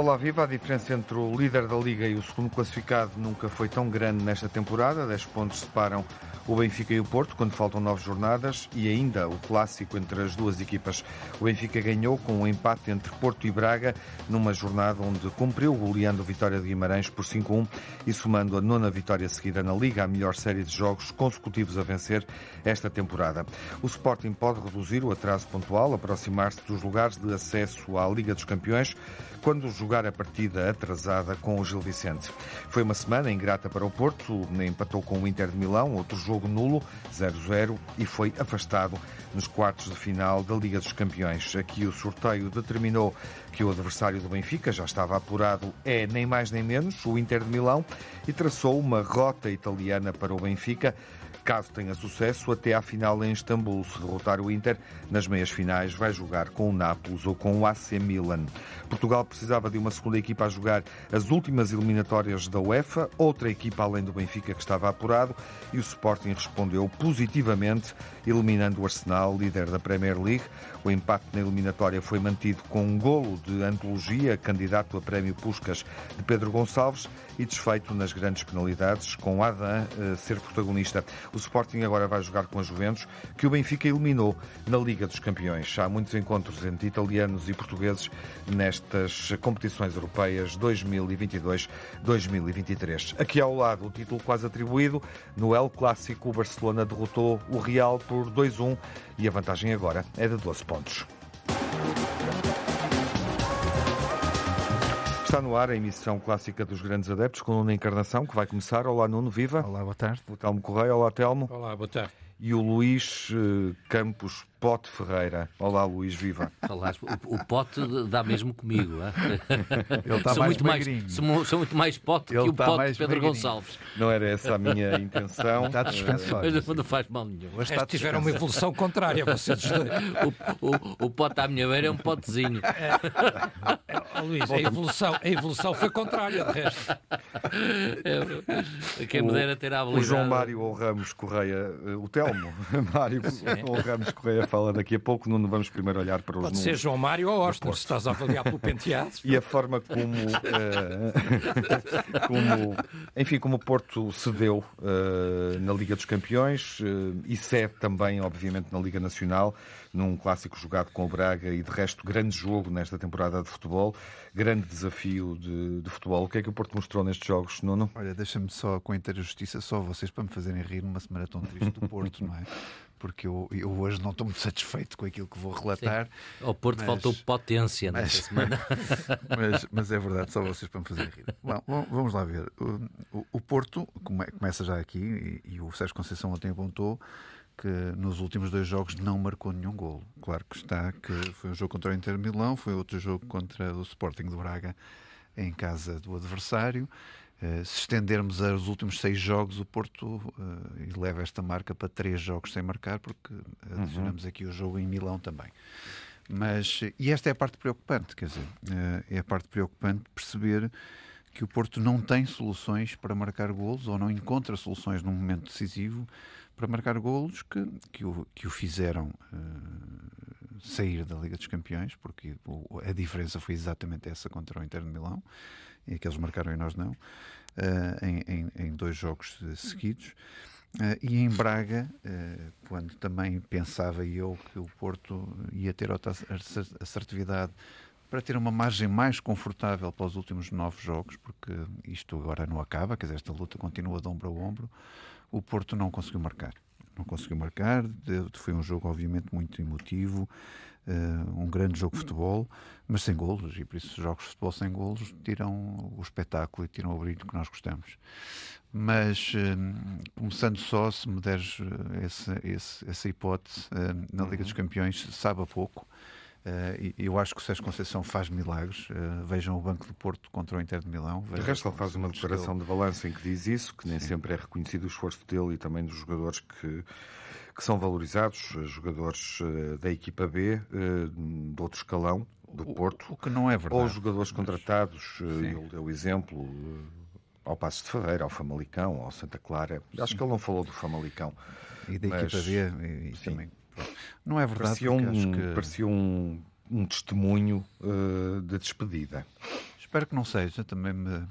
Olá, viva! A diferença entre o líder da Liga e o segundo classificado nunca foi tão grande nesta temporada. 10 pontos separam o Benfica e o Porto quando faltam nove jornadas e ainda o clássico entre as duas equipas. O Benfica ganhou com um empate entre Porto e Braga numa jornada onde cumpriu goleando vitória de Guimarães por 5-1 e somando a nona vitória seguida na Liga, a melhor série de jogos consecutivos a vencer esta temporada. O Sporting pode reduzir o atraso pontual, aproximar-se dos lugares de acesso à Liga dos Campeões quando jogar a partida atrasada com o Gil Vicente. Foi uma semana ingrata para o Porto, empatou com o Inter de Milão, outro jogo nulo, 0-0, e foi afastado nos quartos de final da Liga dos Campeões. Aqui o sorteio determinou que o adversário do Benfica já estava apurado, é nem mais nem menos o Inter de Milão, e traçou uma rota italiana para o Benfica Caso tenha sucesso, até à final em Istambul, se derrotar o Inter, nas meias finais vai jogar com o Nápoles ou com o AC Milan. Portugal precisava de uma segunda equipa a jogar as últimas eliminatórias da UEFA, outra equipa além do Benfica que estava apurado, e o Sporting respondeu positivamente, eliminando o Arsenal, líder da Premier League. O empate na eliminatória foi mantido com um golo de antologia, candidato a prémio Puscas de Pedro Gonçalves, e desfeito nas grandes penalidades, com Adam a eh, ser protagonista. O Sporting agora vai jogar com a Juventus, que o Benfica eliminou na Liga dos Campeões. Há muitos encontros entre italianos e portugueses nestas competições europeias 2022-2023. Aqui ao lado, o título quase atribuído. No El Clássico, o Barcelona derrotou o Real por 2-1 e a vantagem agora é de 12 pontos. Está no ar a emissão clássica dos grandes adeptos com Nuno Encarnação, que vai começar. Olá, Nuno, viva. Olá, boa tarde. O Telmo Correia, olá, Telmo. Olá, boa tarde. E o Luís eh, Campos Pote Ferreira. Olá, Luís, viva. Olá, o, o Pote dá mesmo comigo. Ele está sou mais muito mais, sou, sou, muito mais Pote Ele que o está Pote mais de Pedro magrinho. Gonçalves. Não era essa a minha intenção. Está dispensado. Mas não faz mal nenhum. Hoje está Tiveram uma evolução contrária, vocês dois. O, o, o Pote à minha beira é um potezinho. Ó, Luís, a evolução, a evolução foi contrária, de resto. É, quem me dera ter a O habilidade. João Mário ou Ramos Correia, eh, o Telmo Mário ou Ramos Correia fala daqui a pouco. Nuno, vamos primeiro olhar para os Pode ser números. João Mário ou Austin, se estás a avaliar pelo penteado. E a forma como, eh, como enfim, como o Porto cedeu eh, na Liga dos Campeões eh, e cede também, obviamente, na Liga Nacional, num clássico jogado com o Braga e de resto grande jogo nesta temporada de futebol, grande desafio de, de futebol. O que é que o Porto mostrou nestes jogos, Nuno? Olha, deixa-me só, com inteira justiça, só vocês para me fazerem rir numa semana tão triste do Porto, não é? Porque eu, eu hoje não estou muito satisfeito com aquilo que vou relatar, Ao Porto Mas- faltou potência mas- nesta semana. mas, mas é verdade, só vocês para me fazerem rir. Bom, vamos lá ver. O, o- o Porto come- começa já aqui, e, e o Sérgio Conceição ontem apontou que nos últimos dois jogos não marcou nenhum golo. Claro que está, que foi um jogo contra o Inter Milão, foi outro jogo contra o Sporting de Braga em casa do adversário. Eh, se estendermos aos últimos seis jogos, o Porto eh, eleva esta marca para três jogos sem marcar, porque adicionamos aqui o jogo em Milão também. Mas, e esta é a parte preocupante, quer dizer, eh, é a parte preocupante perceber que o Porto não tem soluções para marcar golos ou não encontra soluções num momento decisivo para marcar golos que, que, o, que o fizeram eh, sair da Liga dos Campeões, porque o- a diferença foi exatamente essa contra o Inter de Milão, e que eles marcaram e nós não, eh, em, em- em dois jogos seguidos. Eh, e em Braga, eh, quando também pensava eu que o Porto ia ter outra assertividade para ter uma margem mais confortável para os últimos nove jogos, porque isto agora não acaba, quer dizer, esta luta continua de ombro a ombro, o Porto não conseguiu marcar. Não conseguiu marcar, foi um jogo obviamente muito emotivo, eh, um grande jogo de futebol, mas sem golos, e por isso os jogos de futebol sem golos tiram o espetáculo e tiram o brilho que nós gostamos. Mas, eh, começando só, se me deres eh, esse- essa hipótese, na Liga dos Campeões, sabe a pouco. E eu acho que o Sérgio Conceição faz milagres. Eh, vejam o Banco do Porto contra o Inter de Milão. De resto, ele faz uma declaração de balanço em que diz isso, que nem sempre é reconhecido o esforço dele e também dos jogadores que, que são valorizados, eh, jogadores da equipa B, de outro escalão, do Porto, O que não é verdade. ou jogadores contratados, Sim. ele deu exemplo ao Passo de Ferreira, ao Famalicão, ao Santa Clara. Acho que ele não falou do Famalicão. E da Mas- equipa B. E, e sim. também. Não é verdade. Parecia um, que... parecia um, um testemunho de despedida. Espero que não seja. Também me,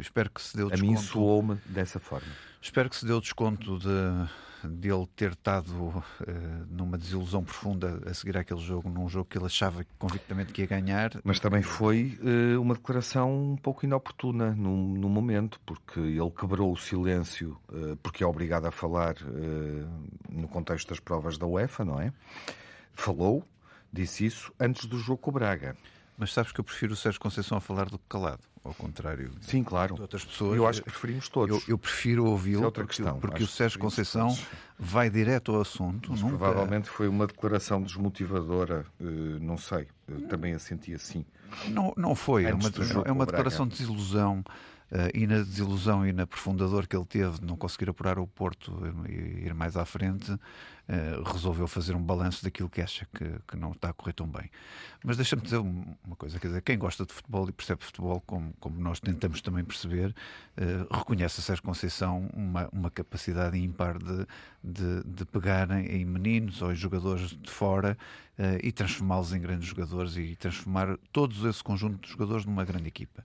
espero que se dê o A desconto. mim soou-me dessa forma. Espero que se dê o desconto de, de ele ter estado eh, numa desilusão profunda a seguir aquele jogo, num jogo que ele achava convictamente que ia ganhar. Mas também foi eh, uma declaração um pouco inoportuna no, no momento, porque ele quebrou o silêncio, eh, porque é obrigado a falar no contexto das provas da UEFA, não é? Falou, disse isso antes do jogo com o Braga. Mas sabes que eu prefiro o Sérgio Conceição a falar do que calado, ao contrário Sim, de claro. outras pessoas. Eu acho que preferimos todos. Eu, eu prefiro ouvi-lo é outra porque, questão. porque o Sérgio Conceição todos. vai direto ao assunto. Mas nunca- provavelmente foi uma declaração desmotivadora, eh, não sei, eu também a senti assim. Não, não foi. É uma, é uma declaração de desilusão. eh, e na desilusão e na profunda dor que ele teve de não conseguir apurar o Porto e ir mais à frente, eh, resolveu fazer um balanço daquilo que acha que, que não está a correr tão bem. Mas deixa-me dizer um- uma coisa: quer dizer, quem gosta de futebol e percebe futebol, como, como nós tentamos também perceber, eh, reconhece a Sérgio Conceição uma, uma capacidade ímpar de, de, de pegar em, em meninos ou em jogadores de fora eh, e transformá-los em grandes jogadores e transformar todos esse conjunto de jogadores numa grande equipa.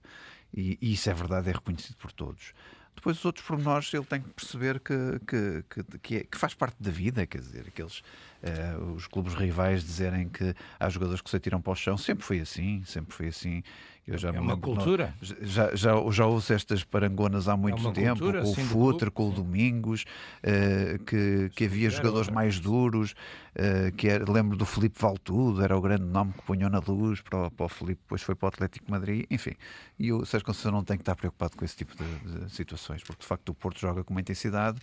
E, e isso é verdade, é reconhecido por todos. Depois, os outros pormenores, ele tem que perceber que, que, que, que, é- que faz parte da vida, quer dizer, aqueles, eh, os clubes rivais dizerem que há jogadores que se atiram para o chão, sempre foi assim, sempre foi assim. Eu já É uma cultura. já, já, já ouço estas parangonas há muito uma tempo, cultura, com o Futre, com o. Domingos, eh, que, que havia jogadores outra mais duros, eh, que era, lembro do Felipe Valtudo, era o grande nome que punham na luz para, o- para o Felipe, depois foi para o Atlético Madrid, enfim. E o Sérgio Conceição não tem que estar preocupado com esse tipo de, de situações, porque de facto o Porto joga com uma intensidade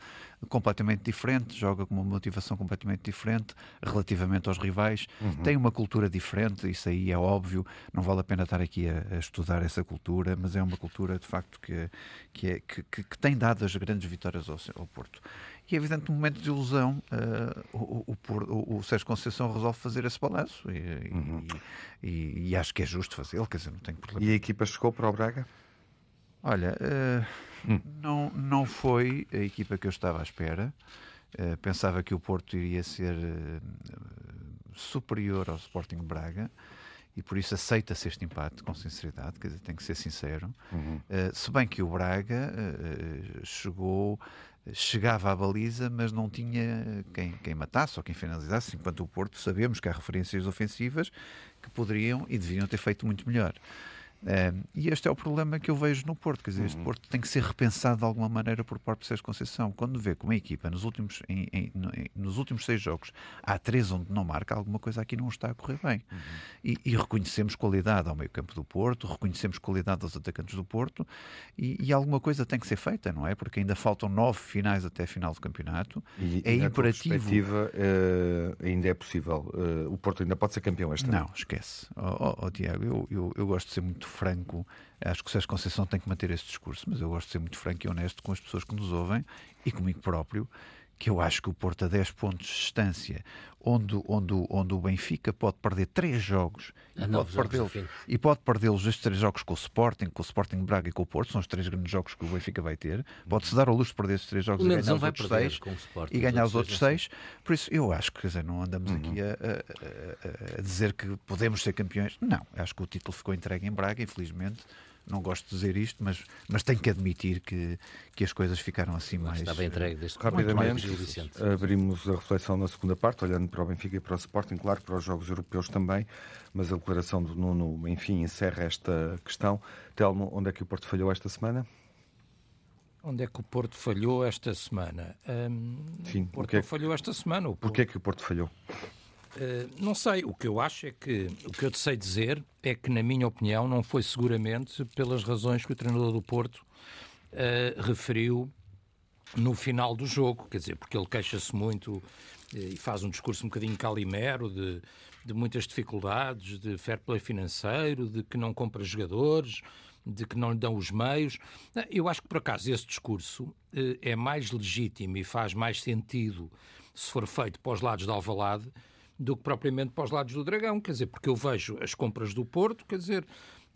completamente diferente, joga com uma motivação completamente diferente relativamente aos rivais, tem uma cultura diferente, isso aí é óbvio, não vale a pena estar aqui a, a estudar essa cultura, mas é uma cultura de facto que, que, é, que, que- que tem dado as grandes vitórias ao, ao Porto. E é evidente, num momento de ilusão, eh, o, o, o, Sérgio Conceição resolve fazer esse balanço e, e- e- e acho que é justo fazê-lo, quer dizer, não tenho problema. E a equipa chegou para o Braga? Olha, eh, não, não foi a equipa que eu estava à espera. Eh, pensava que o Porto iria ser eh, superior ao Sporting Braga e por isso aceita-se este empate com sinceridade, quer dizer, tem que ser sincero. Eh, se bem que o Braga eh, chegou, chegava à baliza, mas não tinha quem, quem matasse ou quem finalizasse, enquanto o Porto sabemos que há referências ofensivas que poderiam e deviam ter feito muito melhor. E este é o problema que eu vejo no Porto. Quer dizer, este Porto tem que ser repensado de alguma maneira por parte de Sérgio Conceição. Quando vê que uma equipa nos últimos, em- em- no- em- nos últimos seis jogos há três onde não marca, alguma coisa aqui não está a correr bem. E, e reconhecemos qualidade ao meio-campo do Porto, reconhecemos qualidade aos atacantes do Porto e, e alguma coisa tem que ser feita, não é? Porque ainda faltam nove finais até a final do campeonato. E, é imperativo. perspectiva, eh, ainda é possível. Eh, o Porto ainda pode ser campeão este ano. Não, esquece. Ó ó, ó, Tiago, eu, eu, eu gosto de ser muito franco. Acho que o Sérgio Conceição tem que manter esse discurso, mas eu gosto de ser muito franco e honesto com as pessoas que nos ouvem e comigo próprio, que eu acho que o Porto a 10 pontos de distância, onde, onde, o- onde o Benfica pode perder três jogos e pode jogos fim. e pode perdê-los estes três jogos com o Sporting, com o Sporting Braga e com o Porto, são os três grandes jogos que o Benfica vai ter. Pode-se dar ao luxo de perder estes três jogos Pelo e ganhar não os vai outros perder seis com o Sporting. e ganhar os Os outros outros seis. Por isso, eu acho que quer dizer, não andamos aqui a, a- a- a dizer que podemos ser campeões. Não, acho que o título ficou entregue em Braga, infelizmente. Não gosto de dizer isto, mas, mas tenho que admitir que, que as coisas ficaram assim mais. Estava entregue desde Rapidamente, Vicente. abrimos a reflexão na segunda parte, olhando para o Benfica e para o Sporting, claro, para os jogos europeus também, mas a declaração do Nuno, enfim, encerra esta questão. Telmo, onde é que o Porto falhou esta semana? Onde é que o Porto falhou esta semana? Hum, Sim, o o Porto que é que- falhou esta semana. O Porquê é que o Porto falhou? Uh, não sei, o que eu acho é que o que eu te sei dizer é que, na minha opinião, não foi seguramente pelas razões que o treinador do Porto uh, referiu no final do jogo, quer dizer, porque ele queixa-se muito eh, e faz um discurso um bocadinho calimero de, de muitas dificuldades, de fair play financeiro, de que não compra jogadores, de que não lhe dão os meios. Eh, Eu acho que, por acaso, esse discurso eh, é mais legítimo e faz mais sentido se for feito para os lados de Alvalade do que propriamente para os lados do Dragão, quer dizer, porque eu vejo as compras do Porto, quer dizer,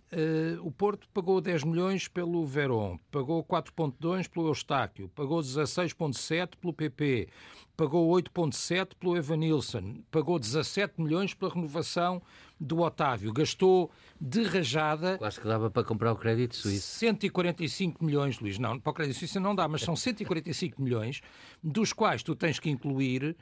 eh, o Porto pagou 10 milhões pelo Verón, pagou 4.2 pelo Eustáquio, pagou 16.7 pelo PP, pagou 8.7 pelo Evanilson, pagou 17 milhões pela renovação do Otávio. Gastou de rajada Quase que dava para comprar o crédito suíço. 145 milhões, Luís. Não, para o crédito suíço não dá, mas são 145 milhões, dos quais tu tens que incluir,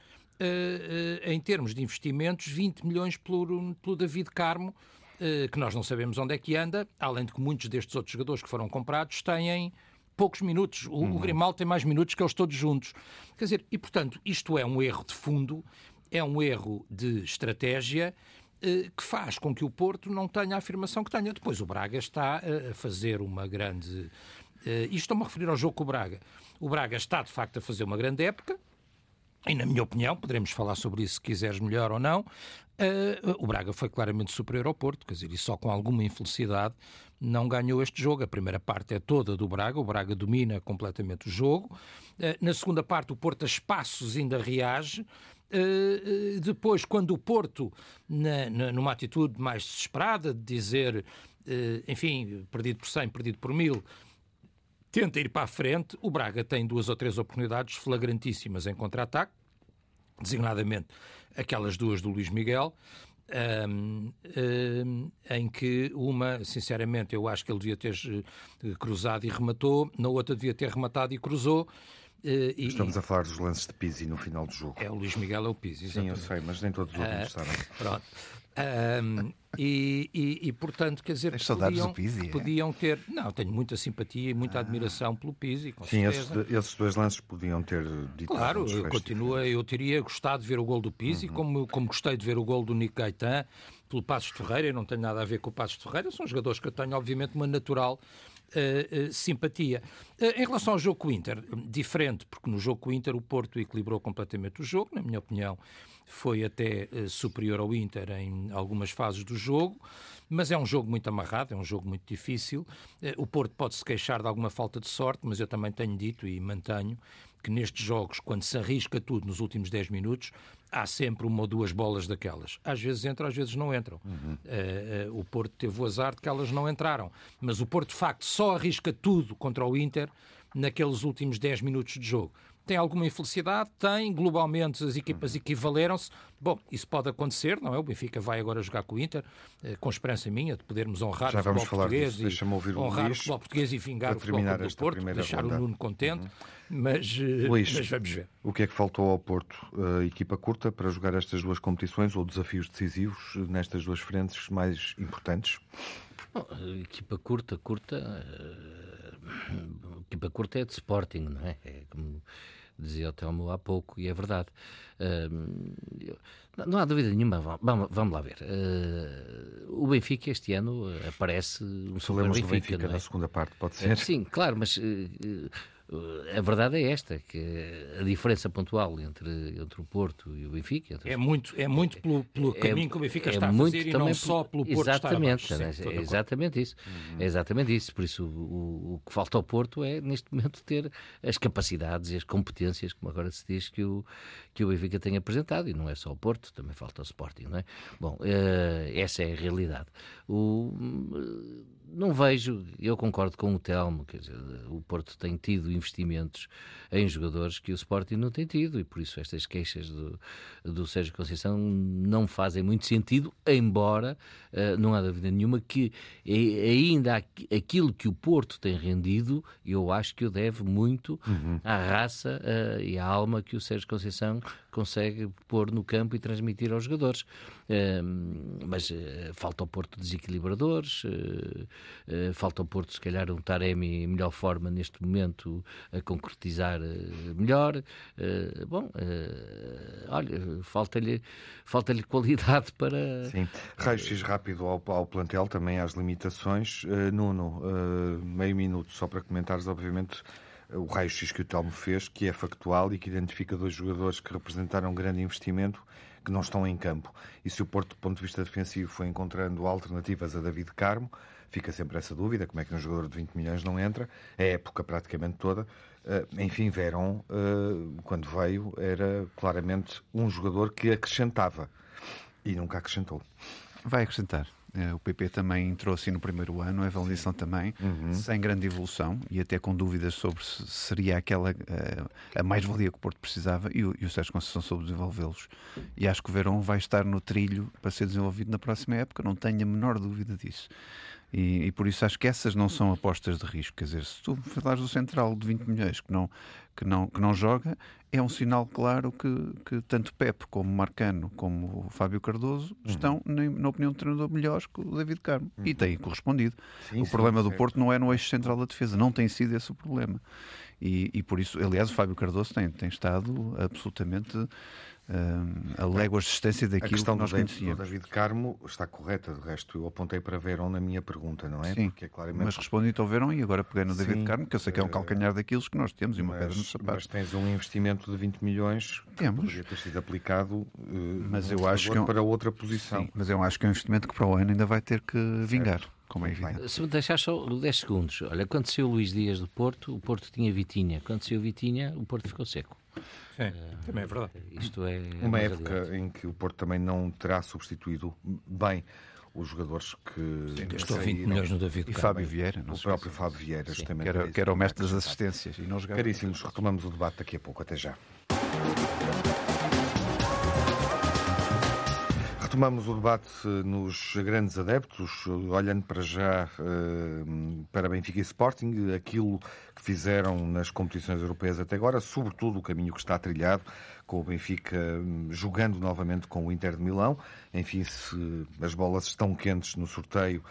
em termos de investimentos, 20 milhões pelo, pelo David Carmo, eh, que nós não sabemos onde é que anda, além de que muitos destes outros jogadores que foram comprados têm poucos minutos. O, o Grimaldo tem mais minutos que eles todos juntos. Quer dizer, e portanto, isto é um erro de fundo, é um erro de estratégia eh, que faz com que o Porto não tenha a afirmação que tenha. Depois o Braga está eh, a fazer uma grande. eh, Isto estou-me a referir ao jogo com o Braga. O Braga está, de facto, a fazer uma grande época. E, na minha opinião, poderemos falar sobre isso se quiseres melhor ou não, eh, o Braga foi claramente superior ao Porto, quer dizer, e só com alguma infelicidade não ganhou este jogo. A primeira parte é toda do Braga, o Braga domina completamente o jogo. Eh, na segunda parte, o Porto a espaços ainda reage. Eh, depois, quando o Porto, numa atitude mais desesperada, de dizer, enfim, perdido por 100, perdido por 1000, tenta ir para a frente. O Braga tem duas ou três oportunidades flagrantíssimas em contra-ataque, designadamente aquelas duas do Luís Miguel, ahm, ahm, em que uma, sinceramente, eu acho que ele devia ter eh, cruzado e rematou, na outra devia ter rematado e cruzou. eh, e- Estamos a falar dos lances de Pizzi no final do jogo. É o Luís Miguel, é o Pizzi. Sim, eu exatamente. sei, mas nem todos os ouvintes sabem. Pronto. Ahm, e, e- e, portanto, quer dizer, Tens podiam, do Pizzi, que é? podiam ter. Não, tenho muita simpatia e muita admiração pelo Pizzi, com Sim, esses, esses dois lances podiam ter ditado um Claro, continua, eu teria gostado de ver o gol do Pizzi, como, como gostei de ver o gol do Nico Gaetan, pelo Passos de Ferreira, eu não tenho nada a ver com o Passos de Ferreira, são jogadores que eu tenho, obviamente, uma natural eh, eh, simpatia. Eh, em relação ao jogo com o Inter, diferente, porque no jogo com o Inter o Porto equilibrou completamente o jogo, na minha opinião, foi até eh, superior ao Inter em algumas fases do jogo, mas é um jogo muito amarrado, é um jogo muito difícil. Eh, O Porto pode se queixar de alguma falta de sorte, mas eu também tenho dito e mantenho que nestes jogos, quando se arrisca tudo nos últimos 10 minutos, há sempre uma ou duas bolas daquelas. Às vezes entram, às vezes não entram. Eh, eh, o Porto teve o azar de que elas não entraram. Mas o Porto, de facto, só arrisca tudo contra o Inter naqueles últimos 10 minutos de jogo. Tem alguma infelicidade? Tem. Globalmente as equipas equivaleram-se. Bom, isso pode acontecer, não é? O Benfica vai agora jogar com o Inter, eh, com esperança minha de podermos honrar Já o futebol português disso. e Deixa-me ouvir o honrar Luís o futebol português e vingar o futebol do Porto, deixar ronda. o Nuno contente, mas, eh, Luís. mas vamos ver. O que é que faltou ao Porto? A equipa curta para jogar estas duas competições ou desafios decisivos nestas duas frentes mais importantes? Bom, a equipa curta, curta. Equipa curta é de Sporting, não é? É como dizia o Telmo há pouco, e é verdade. Eu- não- há dúvida nenhuma, va- vamos, vamos lá ver. Eh, o Benfica este ano eh, aparece um Falemos do Benfica, Benfica não é? na segunda parte, pode ser? Sim, claro, mas eh, a verdade é esta, que a diferença pontual entre, entre o Porto e o Benfica... É muito, é muito pelo, pelo é- caminho que o Benfica é está a fazer e também não só pelo Porto exatamente, estar abaixo. Sim, é exatamente isso. É exatamente isso. Por isso, o, o que falta ao Porto é, neste momento, ter as capacidades e as competências, como agora se diz, que o, que o Benfica tem apresentado. E não é só o Porto, também falta o Sporting, não é? Bom, eh, essa é a realidade. O, não vejo, eu concordo com o Telmo, quer dizer, o Porto tem tido investimentos em jogadores que o Sporting não tem tido e por isso estas queixas do, do Sérgio Conceição não fazem muito sentido, embora eh, não há dúvida nenhuma que é- ainda aqu- aquilo que o Porto tem rendido, eu acho que o deve muito à raça eh, e à alma que o Sérgio Conceição consegue pôr no campo e transmitir aos jogadores. Eh, mas eh, falta ao Porto desequilibradores, eh, falta ao Porto, se calhar, um Taremi em melhor forma neste momento a concretizar melhor. Bom, olha, falta-lhe falta qualidade para. Sim. Raio-X rápido ao, ao plantel, também às limitações. Nuno, meio minuto só para comentares, obviamente, o raio-x que o Telmo fez, que é factual e que identifica dois jogadores que representaram um grande investimento que não estão em campo. E se o Porto, do ponto de vista defensivo, foi encontrando alternativas a David Carmo, fica sempre essa dúvida, como é que um jogador de 20 milhões não entra, a época praticamente toda. Eh, enfim, Verón, eh, quando veio, era claramente um jogador que acrescentava e nunca acrescentou. Vai acrescentar. Eh, o PP também entrou assim no primeiro ano, a avaliação também, uhum. sem grande evolução e até com dúvidas sobre se seria aquela uh, a mais-valia que o Porto precisava e o, e o Sérgio Conceição soube desenvolvê-los. E acho que o Verão vai estar no trilho para ser desenvolvido na próxima época, não tenho a menor dúvida disso. E, e, por isso acho que essas não são apostas de risco. Quer dizer, se tu falares do central de 20 milhões que não, que não, que não joga, é um sinal claro que, que tanto Pepe como Marcano como Fábio Cardoso uhum. estão, na, na, opinião do treinador, melhores que o David Carmo. Uhum. E têm correspondido. Sim, o sim, problema do Porto não é no eixo central da defesa, não tem sido esse o problema. E, e por isso, aliás, o Fábio Cardoso tem, tem estado absolutamente uh, a léguas de distância daquilo a questão que nós do conhecíamos. O David Carmo está correta, de resto eu apontei para Verón na minha pergunta, não é? Sim, Porque é claramente... mas respondi ao Verón e agora peguei no Sim, David Carmo, que eu sei que é um eh, calcanhar daqueles que nós temos e uma pedra no sapato. Mas tens um investimento de 20 milhões que temos. poderia ter sido aplicado uh, mas eu acho que é um... para outra posição. Sim, mas eu acho que é um investimento que para o ano ainda vai ter que vingar. Certo como é evidente. Se me deixar só 10 segundos, olha, quando saiu o Luís Dias do Porto, o Porto tinha Vitinha. Quando saiu Vitinha, o Porto ficou seco. Sim, também é verdade. Isto é uma época realidade. em que o Porto também não terá substituído bem os jogadores que. Sim, gastou 20 milhões no David. E Fábio Vieira, não O próprio Fábio Vieira, justamente. Que era, que era o mestre das assistências. E não Caríssimos, retomamos o debate daqui a pouco. Até já. Retomamos o debate nos grandes adeptos, olhando para já eh, para Benfica e Sporting, aquilo que fizeram nas competições europeias até agora, sobretudo o caminho que está trilhado, com o Benfica hum, jogando novamente com o Inter de Milão. Enfim, se as bolas estão quentes no sorteio,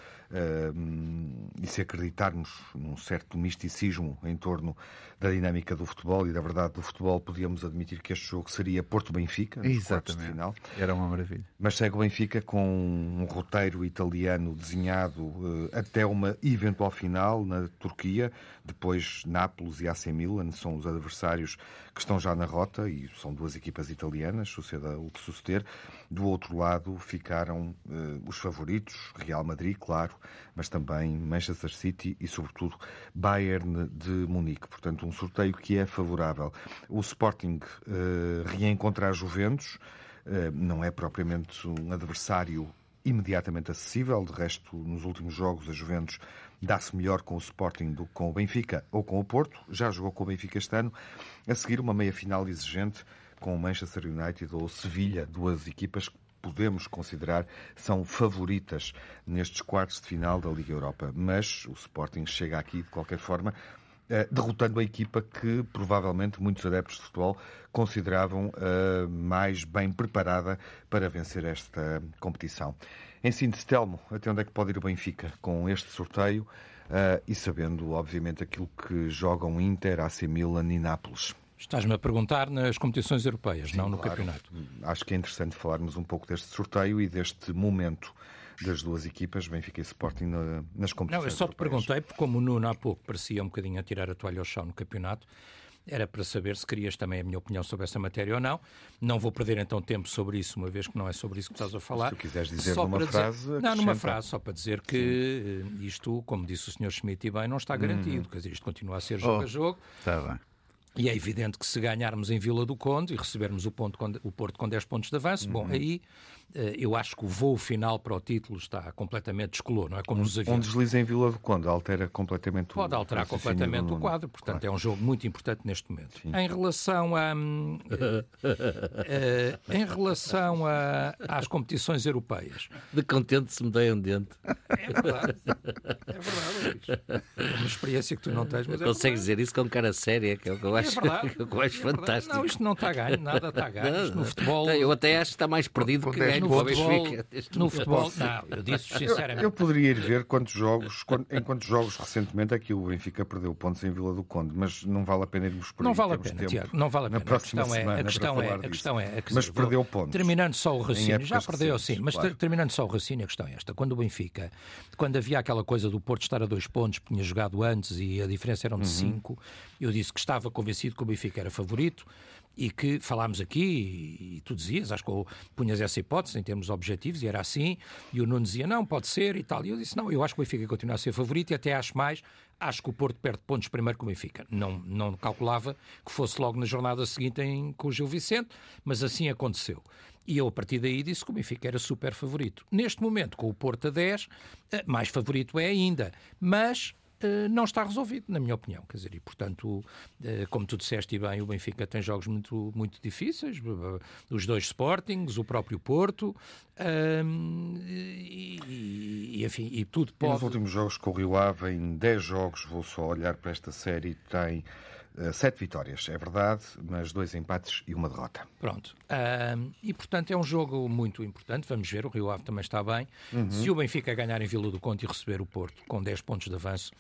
e se acreditarmos num certo misticismo em torno da dinâmica do futebol e da verdade do futebol, podíamos admitir que este jogo seria Porto-Benfica, Exatamente. final. Era uma maravilha. Mas segue o Benfica com um roteiro italiano desenhado uh, até uma eventual final na Turquia, depois Nápoles e AC Milan são os adversários que estão já na rota e são duas equipas italianas, suceda o que suceder. Do outro lado ficaram uh, os favoritos, Real Madrid, claro, mas também Manchester City e, sobretudo, Bayern de Munique. Portanto, um sorteio que é favorável. O Sporting uh, reencontra a Juventus, uh, não é propriamente um adversário imediatamente acessível. De resto, nos últimos jogos, a Juventus dá-se melhor com o Sporting do que com o Benfica ou com o Porto. Já jogou com o Benfica este ano. A seguir, uma meia-final exigente com o Manchester United ou Sevilha, duas equipas que podemos considerar são favoritas nestes quartos de final da Liga Europa. Mas o Sporting chega aqui, de qualquer forma, eh, derrotando a equipa que provavelmente muitos adeptos de futebol consideravam uh, mais bem preparada para vencer esta competição. Em síntese, Telmo, até onde é que pode ir o Benfica com este sorteio uh, e sabendo, obviamente, aquilo que jogam Inter, AC Milan e Nápoles? Estás-me a perguntar nas competições europeias, Sim, não no claro. campeonato. Acho que é interessante falarmos um pouco deste sorteio e deste momento das duas equipas, Benfica e Sporting, nas competições. Não, eu só te perguntei, porque como o Nuno há pouco parecia um bocadinho a tirar a toalha ao chão no campeonato, era para saber se querias também a minha opinião sobre essa matéria ou não. Não vou perder então tempo sobre isso, uma vez que não é sobre isso que estás a falar. Se tu quiseres dizer só numa frase. Dizer... Não, numa frase, só para dizer que Sim. Eh, isto, como disse o Sr. Schmidt e bem, não está garantido. Hum. Quer dizer, isto continua a ser jogo oh, a jogo. Está bem. E é evidente que se ganharmos em Vila do Conde e recebermos o, ponto, o Porto com 10 pontos de avanço, uhum. bom, aí eu acho que o voo final para o título está completamente descolou, não é como nos aviões. Um deslize em Vila do Conde altera completamente o Pode alterar completamente o quadro, portanto claro. é um jogo muito importante neste momento. Sim. Em relação a... uh, em relação a, às competições europeias... De contente se me dei um dente. É verdade. É verdade, É uma experiência que tu não tens, mas é Consegues dizer isso com cara séria, que é o que eu acho, é que eu acho é fantástico. Não, isto não está a ganho, nada está a ganho. no futebol... Eu até acho que está mais perdido que ganho no futebol, no futebol, não, eu disse sinceramente. Eu, eu poderia ir ver quantos jogos, em quantos jogos recentemente é que o Benfica perdeu pontos em Vila do Conde, mas não vale a pena irmos por Não aí, vale a pena, Tiago, não vale a pena. Na próxima a questão é, a questão é, a questão é, a questão mas perdeu pontos. Terminando só o raciocínio, já perdeu sim, mas claro. terminando só o raciocínio, a questão é esta. Quando o Benfica, quando havia aquela coisa do Porto estar a dois pontos, tinha jogado antes e a diferença era de uhum. cinco, eu disse que estava convencido que o Benfica era favorito, e que falámos aqui, e, tu dizias, acho que punhas essa hipótese em termos objetivos, e era assim, e o Nuno dizia, não, pode ser e tal. E eu disse, não, eu acho que o Benfica continua a ser favorito e até acho mais, acho que o Porto perde pontos primeiro com o Benfica. Não, não calculava que fosse logo na jornada seguinte em, com o Gil Vicente, mas assim aconteceu. E eu, a partir daí, disse que o Benfica era super favorito. Neste momento, com o Porto a 10, eh, mais favorito é ainda. Mas não está resolvido, na minha opinião. Quer dizer, e portanto, eh, como tu disseste bem, o Benfica tem jogos muito, muito difíceis, os dois Sportings, o próprio Porto, e, e, enfim, e tudo pode... E nos últimos jogos com o Rio Ave, em 10 jogos, vou só olhar para esta série, tem uh, sete vitórias, é verdade, mas dois empates e uma derrota. Pronto. e, portanto, é um jogo muito importante. Vamos ver, o Rio Ave também está bem. Uhum. Se o Benfica ganhar em Vila do Conde e receber o Porto com 10 pontos de avanço,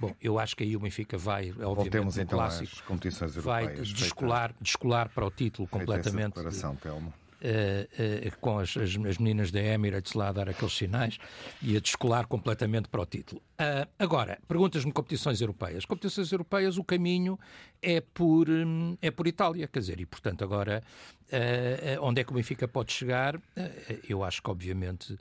Bom, eu acho que aí o Benfica vai, obviamente, Voltemos, no então, clássico, às competições europeias. vai descolar, descolar para o título completamente. Declaração, Telmo. Uh, uh, com as, as, as, meninas da Emirates lá a dar aqueles sinais e a descolar completamente para o título. Uh, agora, perguntas-me competições europeias. Competições europeias, o caminho é por, um, é por Itália, quer dizer, e portanto agora onde é que o Benfica pode chegar? eu acho que obviamente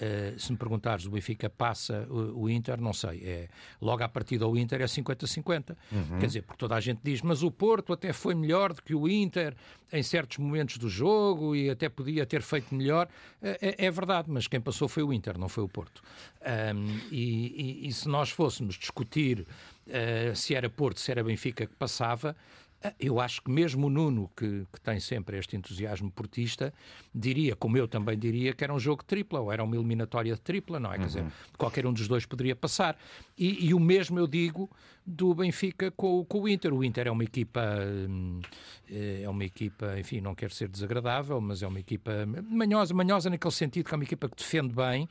Uh, se me perguntares, o Benfica passa o, o, Inter, não sei. É, logo à partida o Inter é 50-50. Uhum. Quer dizer, porque toda a gente diz, mas o Porto até foi melhor do que o Inter em certos momentos do jogo e até podia ter feito melhor. Uh, é, é, verdade, mas quem passou foi o Inter, não foi o Porto. Um, e, e, e, se nós fôssemos discutir uh, se era Porto, se era Benfica que passava, eu acho que mesmo o Nuno, que, que, tem sempre este entusiasmo portista, diria, como eu também diria, que era um jogo tripla, ou era uma eliminatória tripla, não é? Quer dizer, uhum. qualquer um dos dois poderia passar. E, e, o mesmo eu digo do Benfica com, com, o Inter. O Inter é uma equipa, hum, é uma equipa, enfim, não quero ser desagradável, mas é uma equipa manhosa, manhosa naquele sentido que é uma equipa que defende bem,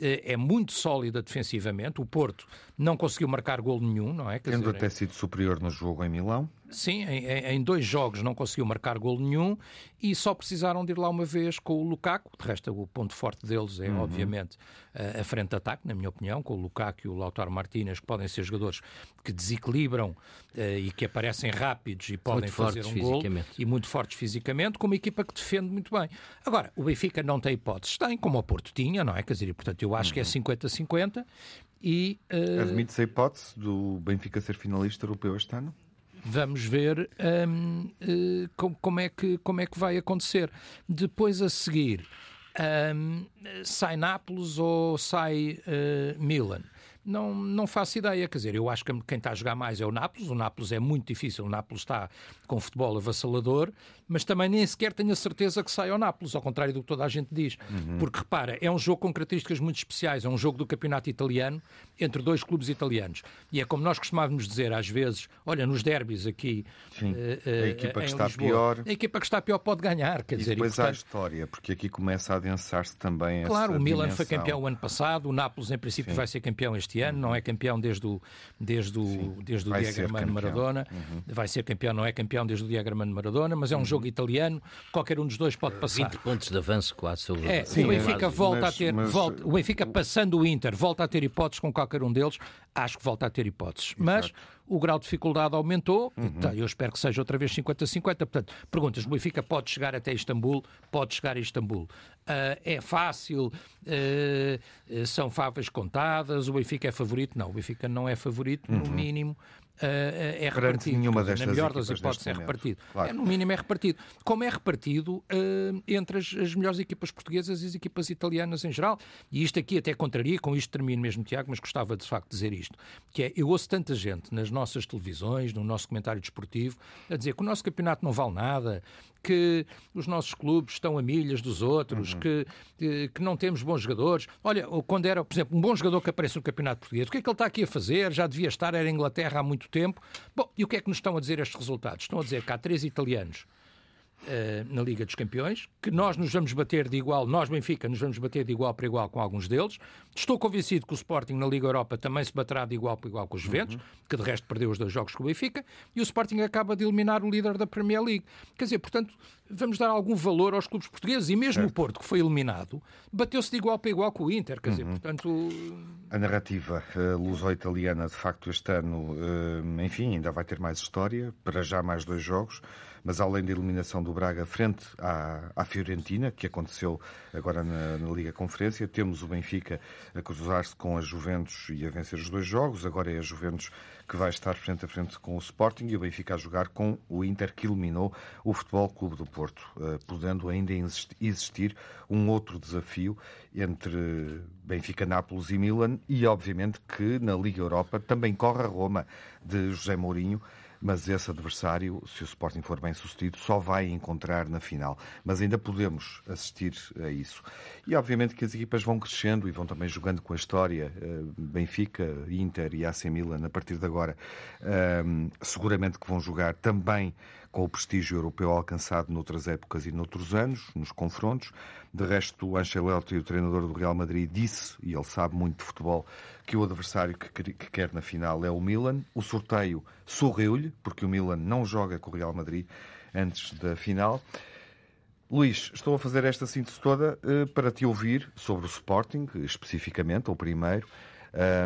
é muito sólida defensivamente. O Porto não conseguiu marcar gol nenhum, não é? Quer Tendo dizer, até sido superior no jogo em Milão. Sim, em, em, dois jogos não conseguiu marcar gol nenhum e só precisaram de ir lá uma vez com o Lukaku. De resto, o ponto forte deles é, uhum. obviamente, a, a, frente de ataque, na minha opinião, com o Lukaku e o Lautaro Martínez, que podem ser jogadores que desequilibram uh, e que aparecem rápidos e podem muito fazer um gol e muito fortes fisicamente, com uma equipa que defende muito bem. Agora, o Benfica não tem hipóteses, tem, como o Porto tinha, não é? Quer dizer, e, portanto, eu acho uhum. que é 50-50 uhum. e... Uh... Admite-se a hipótese do Benfica ser finalista europeu este ano? Vamos ver um, uh, como, como, é que, como é que vai acontecer. Depois a seguir, um, sai Nápoles ou sai uh, Milan? Não, não faço ideia. Quer dizer, eu acho que quem está a jogar mais é o Nápoles. O Nápoles é muito difícil. O Nápoles está com futebol avassalador, mas também nem sequer tenho a certeza que sai ao Nápoles, ao contrário do que toda a gente diz. Uhum. Porque repara, é um jogo com características muito especiais. É um jogo do campeonato italiano entre dois clubes italianos. E é como nós costumávamos dizer às vezes: olha, nos derbys aqui. Sim, uh, a equipa que está Lisboa, pior. A equipa que está pior pode ganhar. Quer e dizer, depois e, portanto... há a história, porque aqui começa a adensar-se também. Claro, o Milan dimensão. foi campeão o ano passado, o Nápoles, em princípio, Sim. vai ser campeão este ano, não é campeão desde o, desde o, desde o Diego Armando Maradona. Uhum. Vai ser campeão, não é campeão desde o Diego Armando Maradona, mas é um uhum. jogo italiano, qualquer um dos dois pode passar. 20 pontos de avanço quase sobre é, Sim, o Benfica é, volta mas, a ter, mas... volta, o Benfica passando o Inter, volta a ter hipóteses com qualquer um deles, acho que volta a ter hipóteses. Exato. Mas o grau de dificuldade aumentou, uhum. então, eu espero que seja outra vez 50-50. Portanto, perguntas: o Benfica pode chegar até Istambul? Pode chegar a Istambul. Uh, é fácil? Uh, são favas contadas? O Benfica é favorito? Não, o Benfica não é favorito, uhum. no mínimo uh, é repartido. Nenhuma destas na melhor das hipóteses é repartido. Claro. É, no mínimo é repartido. Como é repartido entre as, as, melhores equipas portuguesas e as equipas italianas em geral. E isto aqui até contraria, com isto termino mesmo, Tiago, mas gostava de facto de dizer isto, que é, eu ouço tanta gente nas nossas televisões, no nosso comentário desportivo, a dizer que o nosso campeonato não vale nada, que os nossos clubes estão a milhas dos outros, uhum. Que, que, não temos bons jogadores. Olha, quando era, por exemplo, um bom jogador que aparece no Campeonato Português, o que é que ele está aqui a fazer? Já devia estar, era Inglaterra há muito tempo. Bom, e o que é que nos estão a dizer estes resultados? Estão a dizer que há três italianos Uh, na Liga dos Campeões, que nós nos vamos bater de igual, nós Benfica nos vamos bater de igual para igual com alguns deles. Estou convencido que o Sporting na Liga Europa também se baterá de igual para igual com os Juventus, uhum. que de resto perdeu os dois jogos com o Benfica, e o Sporting acaba de eliminar o líder da Premier League. Quer dizer, portanto, vamos dar algum valor aos clubes portugueses, e mesmo certo. o Porto, que foi eliminado, bateu-se de igual para igual com o Inter, quer dizer, uhum. portanto... A narrativa uh, luso-italiana, de facto, este ano, uh, enfim, ainda vai ter mais história, para já mais dois jogos, Mas além da eliminação do Braga frente à, à Fiorentina, que aconteceu agora na, na, Liga Conferência, temos o Benfica a cruzar-se com a Juventus e a vencer os dois jogos. Agora é a Juventus que vai estar frente a frente com o Sporting e o Benfica a jogar com o Inter, que eliminou o Futebol Clube do Porto, uh, podendo ainda existir um outro desafio entre Benfica, Nápoles e Milan e, obviamente, que na Liga Europa também corre a Roma de José Mourinho mas esse adversário, se o Sporting for bem sucedido, só vai encontrar na final. Mas ainda podemos assistir a isso. E obviamente que as equipas vão crescendo e vão também jogando com a história. Eh, Benfica, Inter e AC Milan, a partir de agora, seguramente que vão jogar também com o prestígio europeu alcançado noutras épocas e noutros anos, nos confrontos. De resto, o Ancelotti, o treinador do Real Madrid, disse, e ele sabe muito de futebol, que o adversário que quer na final é o Milan. O sorteio sorriu-lhe, porque o Milan não joga com o Real Madrid antes da final. Luís, estou a fazer esta síntese toda uh, para te ouvir sobre o Sporting, especificamente, o primeiro,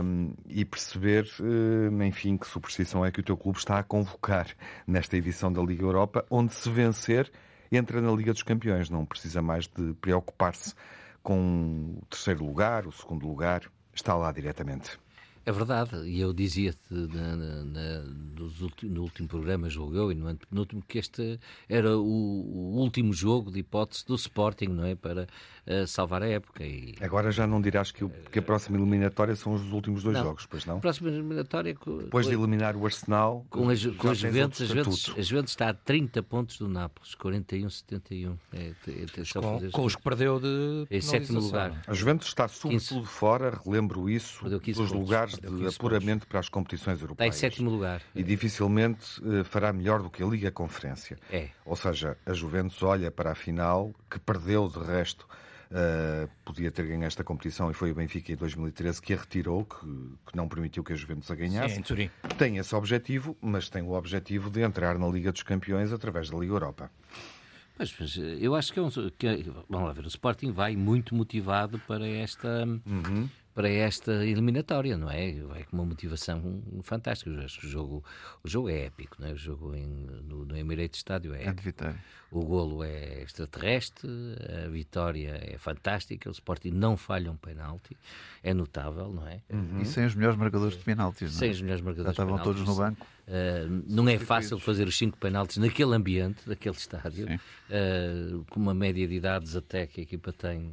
um, e perceber, uh, enfim, que superstição é que o teu clube está a convocar nesta edição da Liga Europa, onde se vencer entra na Liga dos Campeões, não precisa mais de preocupar-se com o terceiro lugar, o segundo lugar, está lá diretamente. É verdade, e eu dizia-te no último programa, julgo eu, e no último, que este era o, o, último jogo de hipótese do Sporting, não é? Para uh, salvar a época. E... Agora já não dirás que, o, que, a próxima eliminatória são os últimos dois não, jogos, pois não? A próxima eliminatória. Depois de eliminar o Arsenal. Com, as, com as Juventus, as Juventus, as Juventus está a 30 pontos do Nápoles, 41-71. É, é, é, com, com os que perdeu de. Em sétimo lugar. A Juventus está sobretudo fora, relembro isso, dos lugares de apuramento para as competições europeias. Está em sétimo lugar. E dificilmente uh, fará melhor do que a Liga Conferência. É. Ou seja, a Juventus olha para a final, que perdeu de resto. Uh, podia ter ganho esta competição e foi o Benfica em 2013 que a retirou, que, que não permitiu que a Juventus a ganhasse. Sim, em Turim. Tem esse objetivo, mas tem o objetivo de entrar na Liga dos Campeões através da Liga Europa. Mas, mas eu acho que, é um, que é, vamos lá ver, o Sporting vai muito motivado para esta uhum para esta eliminatória, não é? É com uma motivação fantástica. Eu acho que o jogo, o jogo é épico, não é? O jogo em, no, no Emirates Estádio é épico. É o golo é extraterrestre, a vitória é fantástica, o Sporting não falha um penalti, é notável, não é? Uhum. E sem os melhores marcadores de penaltis, não é? Sem os melhores marcadores Já estavam todos no banco. Uh, não é fácil fazer os cinco penaltis naquele ambiente, naquele estádio, uh, com uma média de idades até que a equipa tem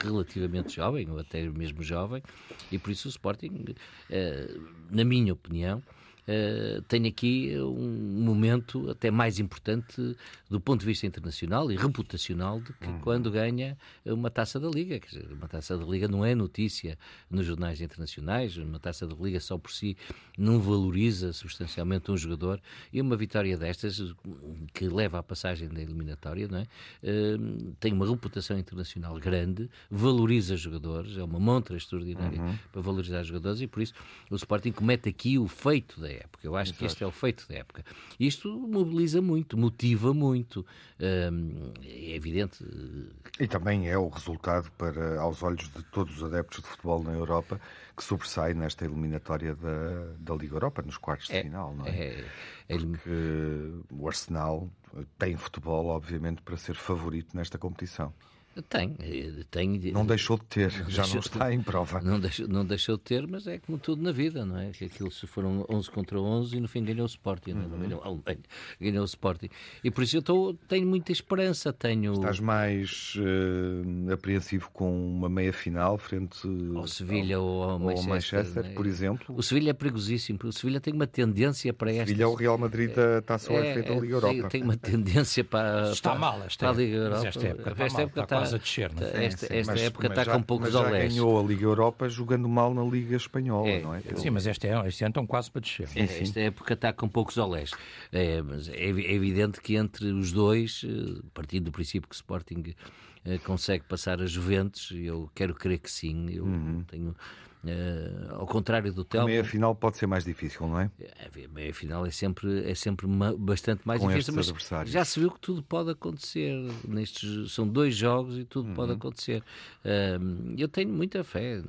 relativamente jovem, ou até mesmo jovem, e por isso o Sporting, uh, na minha opinião, uh, tem aqui um momento até mais importante do ponto de vista internacional e reputacional do que uhum. quando ganha uma taça da Liga. Quer dizer, uma taça da Liga não é notícia nos jornais internacionais, uma taça da Liga só por si não valoriza substancialmente um jogador e uma vitória destas que leva à passagem da eliminatória, não é? Uh, tem uma reputação internacional grande, valoriza jogadores, é uma montra extraordinária uhum. para valorizar jogadores e por isso o Sporting comete aqui o feito da época. Eu acho Exato. que este é o feito da época. Isto mobiliza muito, motiva muito. Hum, é evidente. E também é o resultado, para, aos olhos de todos os adeptos de futebol na Europa, que sobressai nesta eliminatória da, da Liga Europa, nos quartos é, de final, não é? é, é Porque o Arsenal tem futebol, obviamente, para ser favorito nesta competição. Tem, tem. Não deixou de ter, não já não está em prova. Não deixou, não deixou de ter, mas é como tudo na vida, não é? Que aquilo se foram 11 contra 11 e no fim ganhou o Sporting, uhum. não ganhou a Alemanha, ganhou o Sporting. E por isso eu tô, tenho muita esperança. Tenho... Estás mais uh, apreensivo com uma meia final frente ao Sevilha ao, ou ao Manchester, Manchester é? por exemplo? O Sevilha é perigosíssimo, o Sevilha tem uma tendência para esta. Sevilha é o Real Madrid da Taça UEFA é, da Liga Europa. Tem, tem, uma tendência para. Está para, mal esta, para a Liga Europa. Esta época, está, esta época está, a descer, não é? Esta, esta mas, época mas está já, com poucos mas já ganhou a Liga Europa jogando mal na Liga Espanhola, é, não é? Sim, mas este, é, este ano estão quase para descer. É, esta época está com poucos olés. É, mas é, é evidente que entre os dois, eh, partindo do princípio que o Sporting uh, consegue passar a Juventus. Eu quero crer que sim. Eu uhum. tenho Uh, ao contrário do Telmo. A meia final pode ser mais difícil, não é? A meia final é sempre, é sempre bastante mais Com difícil, mas já se viu que tudo pode acontecer. Nestes, são dois jogos e tudo uhum. pode acontecer. Uh, eu tenho muita fé.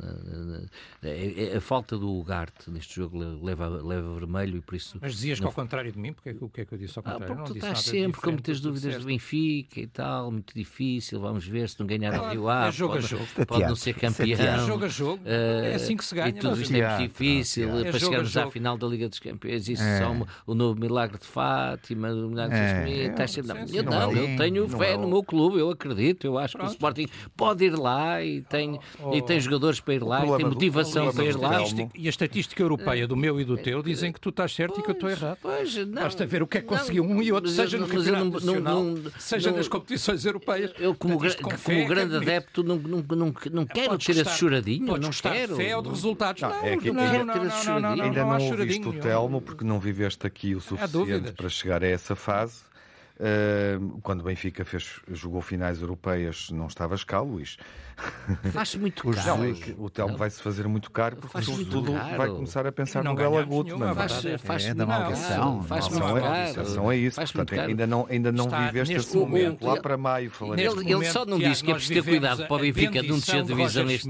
A, a, falta do Ugarte neste jogo leva, leva vermelho e por isso. Mas dizias que ao contrário de mim, porque é o que é que eu disse ao ah, contrário? Ah, porque tu estás sempre com muitas dúvidas do Benfica e tal, muito difícil. Vamos ver se não ganhar o Rio A. É jogo pode, a jogo. Pode não ser campeão. É jogo a jogo. Uh, assim que se ganha. E tudo isto é muito difícil é para chegarmos à final da Liga dos Campeões. Isso é. só o novo milagre de Fátima, o milagre de é. Tá não, eu não, eu tenho fé no meu clube, eu acredito, eu acho que o Sporting pode ir lá e tem, e tem jogadores para ir lá, e tem motivação para ir lá. E a estatística europeia do meu e do teu dizem que tu estás certo e que eu estou errado. Basta ver o que é que conseguiu um e outro, seja no campeonato nacional, seja nas competições europeias. Eu, como grande adepto, não quero ter esse choradinho, não quero. Fé ou de resultados. Não, é que, não, não, não, não, ainda não, ouviste o Telmo porque não viveste aqui o suficiente para chegar a essa fase. Uh, quando o Benfica fez, jogou finais europeias, não estavas cá, Luís. Faz muito caro. Não, o Telmo vai-se fazer muito caro porque tudo vai começar a pensar não no Bela Gutmann. Faz, faz é, da maldição. Faz muito caro. A maldição é isso. Faz Portanto, ainda não, ainda não viveste esse momento. Lá para maio Ele, ele só não disse que é preciso ter cuidado para o Benfica não descer divisão neste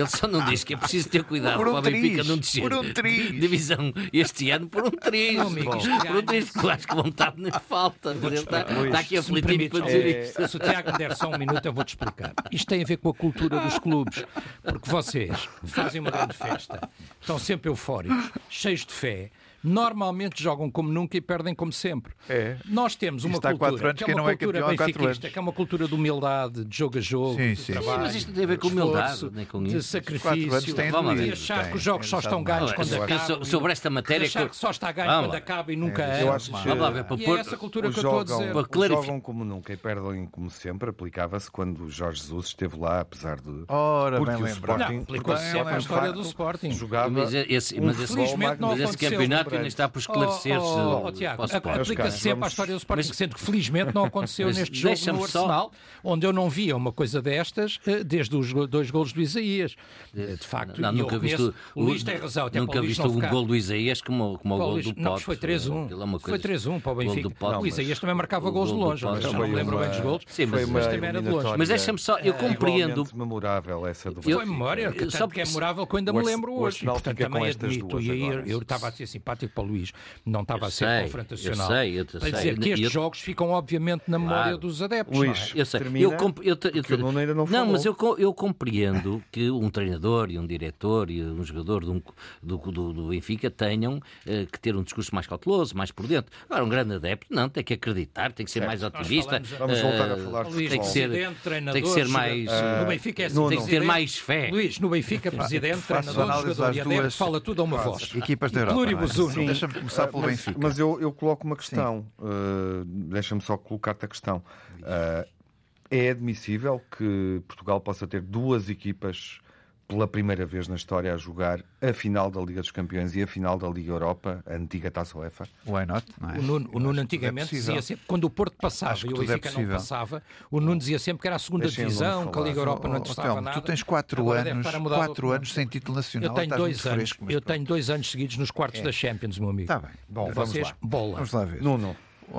ele só não diz que é preciso ter cuidado para o Benfica não descer por um divisão este ano por um triz. Por um triz, porque eu acho que vontade nos falta. Ele está, está aqui aflitivo para dizer isto. Se o Tiago me der só um minuto, eu vou-te explicar. Isto tem a ver com a cultura dos clubes. Porque vocês fazem uma grande festa, estão sempre eufóricos, cheios de fé normalmente jogam como nunca e perdem como sempre. É. Nós temos uma cultura que é uma é cultura benfiquista, que é uma cultura de humildade, de jogo a jogo, sim, sim. trabalho, mas isto tem a ver com humildade, nem com de sacrifício, de achar tem, que os jogos só estão ganhos quando acabam. Sobre esta matéria... achar que só está ganho quando acaba e nunca é. Ver, para é essa cultura que eu estou a dizer. Jogam como nunca e perdem como sempre, aplicava-se quando o Jorge Jesus esteve lá, apesar de... Ora, Porque o Sporting... Aplicou-se sempre a história do Sporting. Jogava... Mas esse campeonato ainda está por esclarecer-se. Oh, oh, oh, Tiago, aplica-se sempre à história do Sporting, sendo que felizmente não aconteceu neste jogo no Arsenal, só... onde eu não via uma coisa destas eh, desde os dois golos do Isaías. Eh, de facto, não, nunca visto, o Luís tem razão. Até nunca visto um gol do Isaías como, como o gol do Pote. Não, foi 3-1. Foi 3-1 para o Benfica. O Isaías também marcava gols de longe, mas não me lembro bem dos gols. Sim, mas também era de longe. Mas deixa-me só, eu compreendo. memorável essa do Foi memória, só porque é memorável que eu ainda me lembro hoje. Portanto, também admito. E aí eu estava a ser simpático para o Luís. Não estava a ser sei, confrontacional. Eu sei, eu sei. Para dizer que estes eu... jogos ficam, obviamente, na memória claro. dos adeptos. Luís, é? eu sei. Eu, comp... eu, eu, eu ainda não, não mas eu, eu compreendo que um treinador e um diretor e um jogador do, do, do, do Benfica tenham uh, que ter um discurso mais cauteloso, mais por dentro. Agora, um grande adepto, não, tem que acreditar, tem que ser certo. mais otimista. Vamos voltar a falar de tem que ser, tem que ser mais. Uh, no Benfica é assim, tem que ter mais fé. Luís, no Benfica, presidente, treinador, jogador e adepto, fala tudo a uma voz. Equipas da Europa. É? Deixa-me começar pelo Benfica. Mas eu, eu coloco uma questão. Uh, Deixa-me só colocar-te a questão. Uh, é admissível que Portugal possa ter duas equipas pela primeira vez na história a jogar a final da Liga dos Campeões e a final da Liga Europa, a antiga Taça UEFA? Why not? É? O Nuno, o Nuno antigamente é dizia sempre, quando o Porto passava e o é Benfica é não passava, o Nuno dizia sempre que era a segunda Deixem divisão, que a Liga Europa oh, não estava nada. Tu tens quatro anos, quatro anos sem título nacional. Eu tenho dois anos, eu tenho dois anos seguidos nos quartos é. da Champions, meu amigo. Está bem. Bom, vamos lá. Bola. Vamos lá ver. Nuno.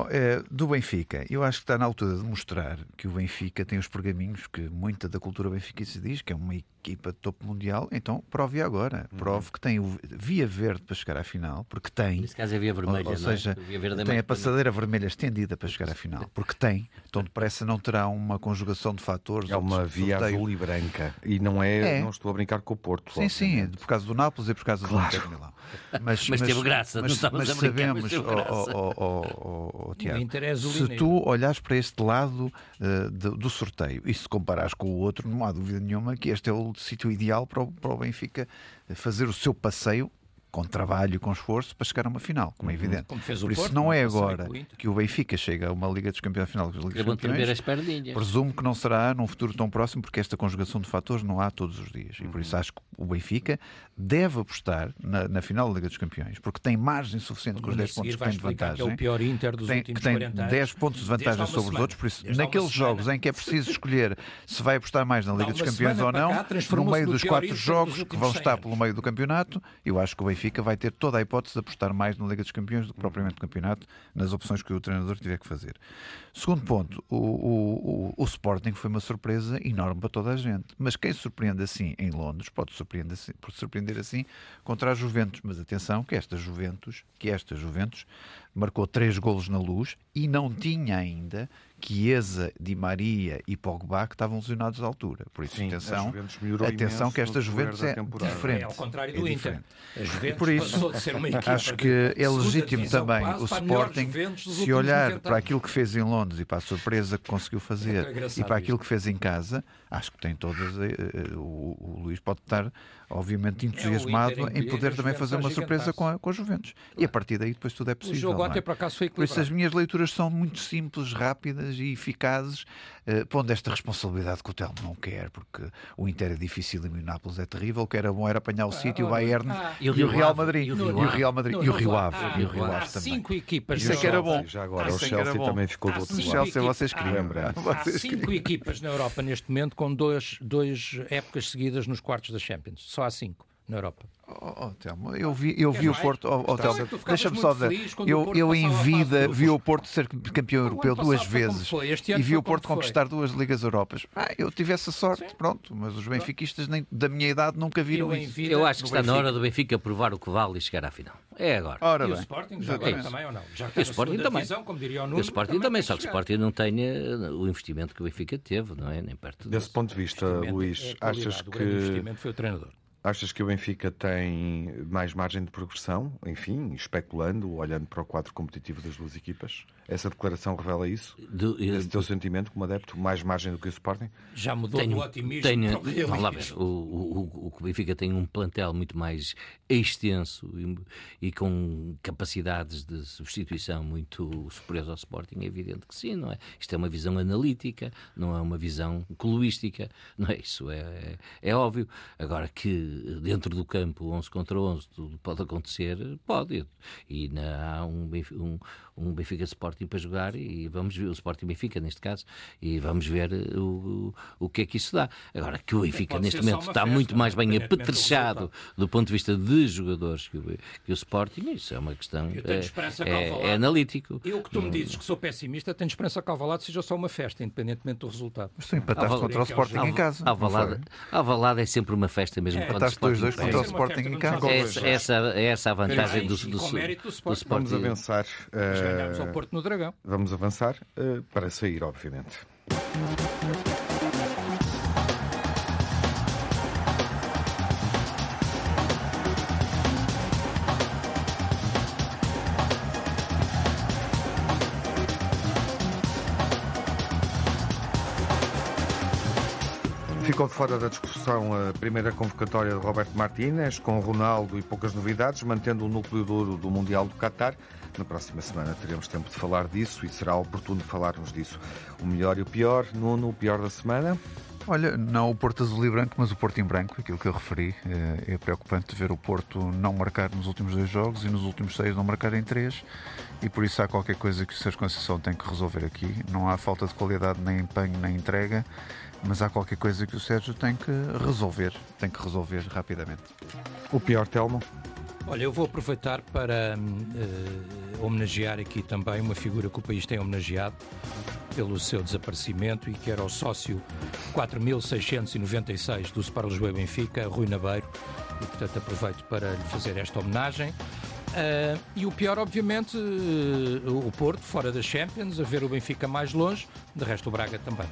É, do Benfica, eu acho que está na altura de mostrar que o Benfica tem os pergaminhos que muita da cultura benfiquista diz, que é uma equipa de topo mundial, então prove agora. Uhum. Prove que tem o via verde para chegar à final, porque tem. Nesse caso é via vermelha, ou, ou é? seja, é tem a passadeira vermelha estendida para chegar à final, porque tem. Então depressa não terá uma conjugação de fatores. É uma via sorteio. azul e branca. E não é, é, não estou a brincar com o Porto. Sim, sim, por causa do Nápoles e por causa claro. do Inter Milão. Mas, mas, teve graça, mas, não mas a brincar, sabemos, mas oh, oh, oh, oh, Tiago, se tu olhares para este lado uh, de, do sorteio e se comparares com o outro, não há dúvida nenhuma que este é o sítio ideal para o, para o Benfica fazer o seu passeio com trabalho e com esforço para chegar a uma final, como é Uhum. evidente. Como fez o Por isso Porto, não é agora que o Benfica chega a uma Liga dos Campeões final das Ligas dos Campeões. as perninhas. Presumo que não será num futuro tão próximo, porque esta conjugação de fatores não há todos os dias. E por Uhum. isso acho que o Benfica deve apostar na, na final da Liga dos Campeões, porque tem margem suficiente com os Bruno, a 10 seguir pontos que tem de explicar que é vantagem. o pior Inter dos tem, últimos que tem 40 anos. 10 pontos de vantagem sobre os semana. outros, por isso, Desde naqueles semana. jogos em que é preciso escolher se vai apostar mais na Liga dos Campeões ou semana não, cá, no meio dos quatro jogos que vão 100 estar pelo meio do campeonato, eu acho que o Benfica vai ter toda a hipótese de apostar mais na Liga dos Campeões do que propriamente no campeonato, nas opções que o treinador tiver que fazer. Segundo ponto, o, o, o, o Sporting foi uma surpresa enorme para toda a gente. Mas quem surpreende assim em Londres pode surpreender assim, pode surpreender assim contra a Juventus. Mas atenção que esta Juventus, que esta Juventus marcou três golos na luz e não tinha ainda Chiesa, Di Maria e Pogba que estavam lesionados à altura. Por isso, Sim, a atenção, atenção que esta Juventus é diferente. É ao contrário É do Inter. diferente. A Juventus por isso, passou de ser uma equipa Acho que é legítimo também o Sporting, se olhar 90 para aquilo que fez em Londres e para a surpresa que conseguiu fazer É e para aquilo isto. que fez em casa, acho que tem todas. eh, eh, O, o Luís pode estar, obviamente, entusiasmado Inter em poder também fazer uma surpresa com a, com a Juventus. E a partir daí depois tudo é O possível. jogo não é? por acaso, foi Por isso as equilibrado. minhas leituras são muito simples, rápidas e eficazes, eh, pondo esta responsabilidade que o Telmo não quer, porque o Inter é difícil e o Nápoles é terrível, o que era bom era apanhar o City, o ah, Bayern ah. e o Real Madrid. E o E Rio o Ave. Real Madrid. E o Rio Ave. E o Rio há Ave também. cinco equipas Isso é que era bom. Já agora, Ah, o isso é que era Chelsea bom. também ficou do Há outro cinco O lado. Chelsea vocês equipas- queriam. Lembrando. Há cinco equipas na Europa neste momento com dois épocas seguidas nos quartos da Champions. Só há cinco na Europa. Oh, oh, Telmo, eu vi, eu vi Quer o mais? Porto. Oh, oh, Telmo, deixa-me só dizer. o Eu, eu em vida vi o. Porto ser campeão europeu duas vezes e vi o Porto foi. conquistar duas Ligas Europas. Ah, eu tive essa sorte, pronto, mas os benfiquistas nem, da minha idade nunca viram Eu isso. vida- Eu acho que está na Benfica. hora do Benfica provar o que vale e chegar à final. É agora. Ora E o bem, Sporting já agora também ou não? Já E o na Sporting também. divisão, como diria o E Nuno, o Sporting também, só que o. Sporting não tem eh, o investimento que o Benfica teve, não é? Nem perto Desse ponto de vista, Luís, é a achas qualidade. O que, investimento foi o treinador. Achas que o Benfica tem mais margem de progressão? Enfim, especulando, olhando para o quadro competitivo das duas equipas? Essa declaração revela isso? Do- eh, Esse teu sentimento como adepto? Mais margem do que o Sporting? Já mudou Tenho, do otimismo tenho, o vamos lá ver, o, o, o- o Benfica tem um plantel muito mais extenso e, e com capacidades de substituição muito superiores ao Sporting, é evidente que sim, não é? Isto é uma visão analítica, não é uma visão cluística, não é? Isso é, é, é óbvio. Agora que dentro do campo, 11 contra 11, tudo pode acontecer, pode. E na- há um um, um Benfica Sporting para jogar e vamos ver, o Sporting Benfica neste caso, e vamos ver eh, o, o que é que isso dá. Agora que o Benfica neste momento está festa, muito mais bem apetrechado do ponto de vista de jogadores que o, que o Sporting, isso é uma questão Eu tenho é, é- é analítico. Eu que tu me dizes que sou pessimista, tenho esperança que Alvalade seja só uma festa, independentemente do resultado. Mas tu empataste Alvalade- contra o Sporting em casa. Alvalade, foi? Alvalade é sempre uma festa mesmo É. Empataste Sporting 2-2 perde. contra o Sporting em casa. É essa, essa, é essa a vantagem do, do, do, do Sporting. Sporting. Vamos avançar. Eh, ganhámos ao Porto no Dragão. Vamos avançar eh, para sair, obviamente. Ficou fora da discussão a primeira convocatória de Roberto Martínez, com Ronaldo e poucas novidades, mantendo o núcleo duro do Mundial do Qatar. Na próxima semana teremos tempo de falar disso e será oportuno falarmos disso. O melhor e o pior, Nuno, o pior da semana. Olha, não o Porto azul e branco, mas o Porto em branco, aquilo que eu referi. eh, É preocupante ver o Porto não marcar nos últimos dois jogos e nos últimos seis não marcar em três. E por isso há qualquer coisa que o Sérgio Conceição tem que resolver aqui. Não há falta de qualidade, nem empenho, nem entrega, mas há qualquer coisa que o Sérgio tem que resolver. Tem que resolver rapidamente. O pior, Telmo. Olha, eu vou aproveitar para eh, homenagear aqui também uma figura que o país tem homenageado pelo seu desaparecimento e que era o sócio 4696 do Spar Lisboa Benfica, Rui Nabeiro, e portanto aproveito para lhe fazer esta homenagem. Ah, e o pior, obviamente, eh, o Porto, fora da Champions, a ver o Benfica mais longe, de resto o Braga também.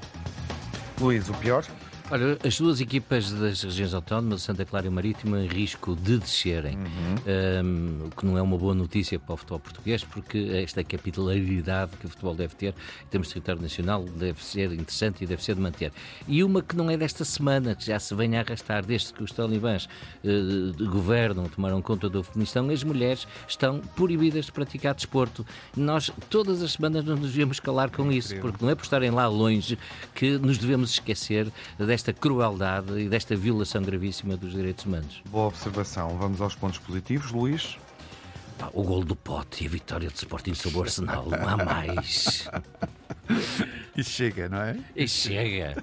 Luís, o pior. Olha, as duas equipas das regiões autónomas, Santa Clara e Marítima, em risco de descerem, uhum. um, o que não é uma boa notícia para o futebol português, porque esta capilaridade que o futebol deve ter em termos de território nacional deve ser interessante e deve ser de manter. E uma que não é desta semana, que já se vem a arrastar desde que os talibãs uh, governam, tomaram conta do Afeganistão, as mulheres estão proibidas de praticar desporto. Nós, todas as semanas, não nos devemos calar com isso, porque não é por estarem lá longe que nos devemos esquecer desta crueldade e desta violação gravíssima dos direitos humanos. Boa observação. Vamos aos pontos positivos, Luís. o gol do Pote e a vitória de Sporting sobre o Arsenal. Não há mais. E chega, não é? E chega.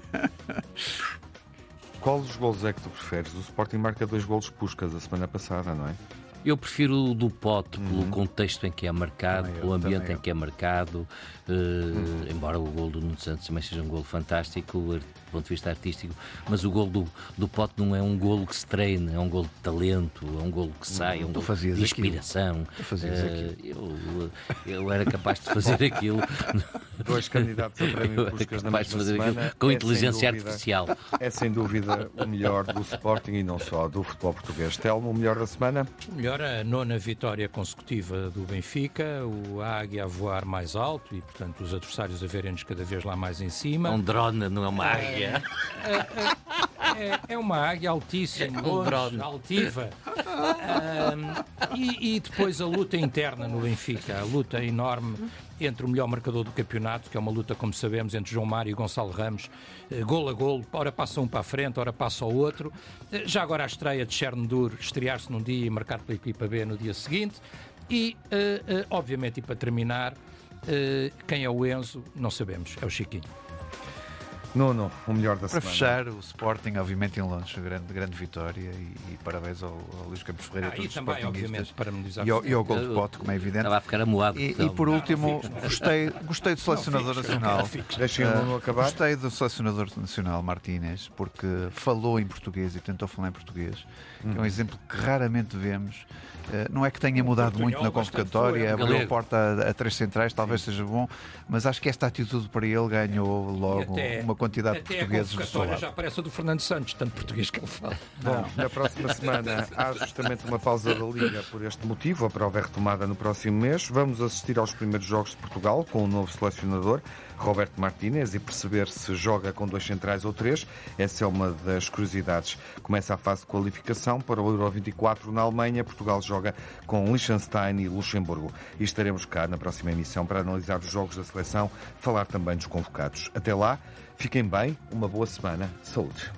Qual dos gols é que tu preferes? O Sporting marca dois golos puscas a semana passada, não é? Eu prefiro o do Pote pelo uhum. contexto em que é marcado, também pelo eu, ambiente em que é marcado, uh, uhum. embora o gol do Nuno Santos também seja um gol fantástico do ponto de vista artístico, mas o gol do, do Pote não é um golo que se treina, é um golo de talento, é um golo que sai, é um golo de inspiração. Uh, eu, eu era capaz de fazer aquilo. Dois candidatos a prémio Puskas na mesma fazer semana. Com é inteligência dúvida, artificial. É sem dúvida o melhor do Sporting e não só do futebol português. Telmo, o melhor da semana? O melhor a nona vitória consecutiva do Benfica, o Águia a voar mais alto e, portanto, os adversários a verem-nos cada vez lá mais em cima. É um drone, não é uma águia. É, é, é, é uma águia altíssima, longe, altiva. Um, e, e, depois a luta interna no Benfica, a luta enorme entre o melhor marcador do campeonato, que é uma luta, como sabemos, entre João Mário e Gonçalo Ramos, eh, gol a gol, ora passa um para a frente, ora passa o outro. Eh, já agora a estreia de Chernobyl, estrear-se num dia e marcar pela equipa B no dia seguinte. E, uh, obviamente, e para terminar, quem é o Enzo, não sabemos, é o Chiquinho. Nuno, o melhor da Para semana. fechar, o Sporting, obviamente, em Londres, grande, grande vitória e, e parabéns ao, ao Luís Campos Ferreira ah, e também, obviamente, e ao, e ao gol de pote, como é evidente. Estava a ficar amoado. E, e por último, gostei, gostei do selecionador nacional. Deixem o Nuno acabar. Gostei do selecionador nacional, Martínez, porque falou em português e tentou falar em português, que é um exemplo que raramente vemos. Uh, não é que tenha mudado muito na convocatória, abriu a porta a, a, três centrais, talvez seja bom, mas acho que esta atitude para ele ganhou logo até, uma quantidade de portugueses do seu lado. já aparece a do Fernando Santos, tanto português que ele fala. Bom, na próxima semana há justamente uma pausa da Liga por este motivo, a prova é retomada no próximo mês. Vamos assistir aos primeiros jogos de Portugal com o novo selecionador. Roberto Martínez e perceber se joga com dois centrais ou três. Essa é uma das curiosidades. Começa a fase de qualificação para o Euro 24 na Alemanha. Portugal joga com Liechtenstein e Luxemburgo. E estaremos cá na próxima emissão para analisar os jogos da seleção, falar também dos convocados. Até lá, fiquem bem, uma boa semana. Saúde.